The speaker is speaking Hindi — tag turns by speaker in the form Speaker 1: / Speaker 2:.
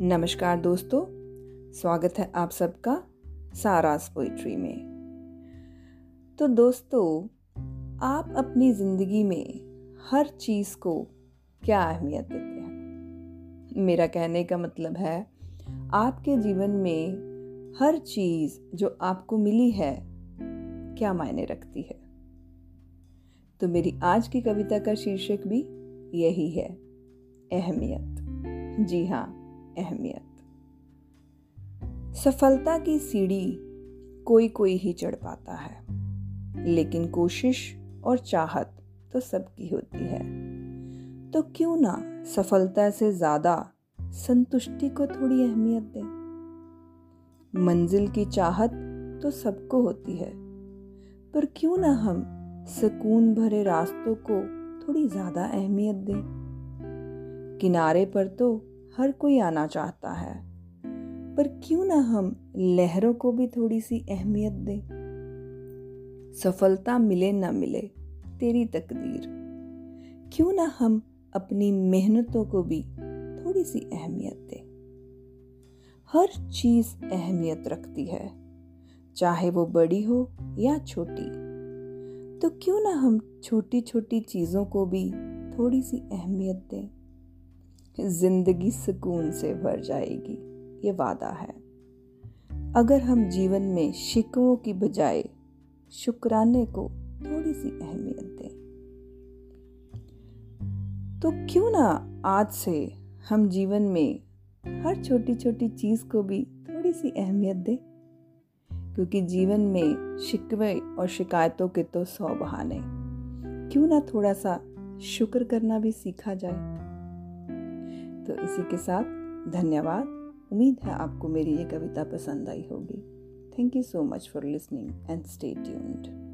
Speaker 1: नमस्कार दोस्तों, स्वागत है आप सबका सारास पोइट्री में। तो दोस्तों, आप अपनी ज़िंदगी में हर चीज़ को क्या अहमियत देते हैं? मेरा कहने का मतलब है, आपके जीवन में हर चीज़ जो आपको मिली है, क्या मायने रखती है? तो मेरी आज की कविता का शीर्षक भी यही है, अहमियत। जी हाँ अहमियत। सफलता की सीढ़ी कोई कोई ही चढ़ पाता है, लेकिन कोशिश और चाहत तो सबकी होती है। तो क्यों ना सफलता से ज़्यादा संतुष्टि को थोड़ी अहमियत दें? मंजिल की चाहत तो सबको होती है, पर क्यों ना हम सुकून भरे रास्तों को थोड़ी ज़्यादा अहमियत दें? किनारे पर तो हर कोई आना चाहता है। पर क्यों ना हम लहरों को भी थोड़ी सी अहमियत दें? सफलता मिले ना मिले, तेरी तकदीर। क्यों ना हम अपनी मेहनतों को भी थोड़ी सी अहमियत दें? हर चीज़ अहमियत रखती है, चाहे वो बड़ी हो या छोटी। तो क्यों ना हम छोटी छोटी चीज़ों को भी थोड़ी सी अहमियत दें? ज़िंदगी सुकून से भर जाएगी, ये वादा है। अगर हम जीवन में शिकवों की बजाय शुक्राने को थोड़ी सी अहमियत दें तो क्यों ना आज से हम जीवन में हर छोटी छोटी चीज़ को भी थोड़ी सी अहमियत दें? क्योंकि जीवन में शिकवे और शिकायतों के तो सौ बहाने। क्यों ना थोड़ा सा शुक्र करना भी सीखा जाए? तो इसी के साथ धन्यवाद। उम्मीद है आपको मेरी ये कविता पसंद आई होगी। Thank you so much for listening and stay tuned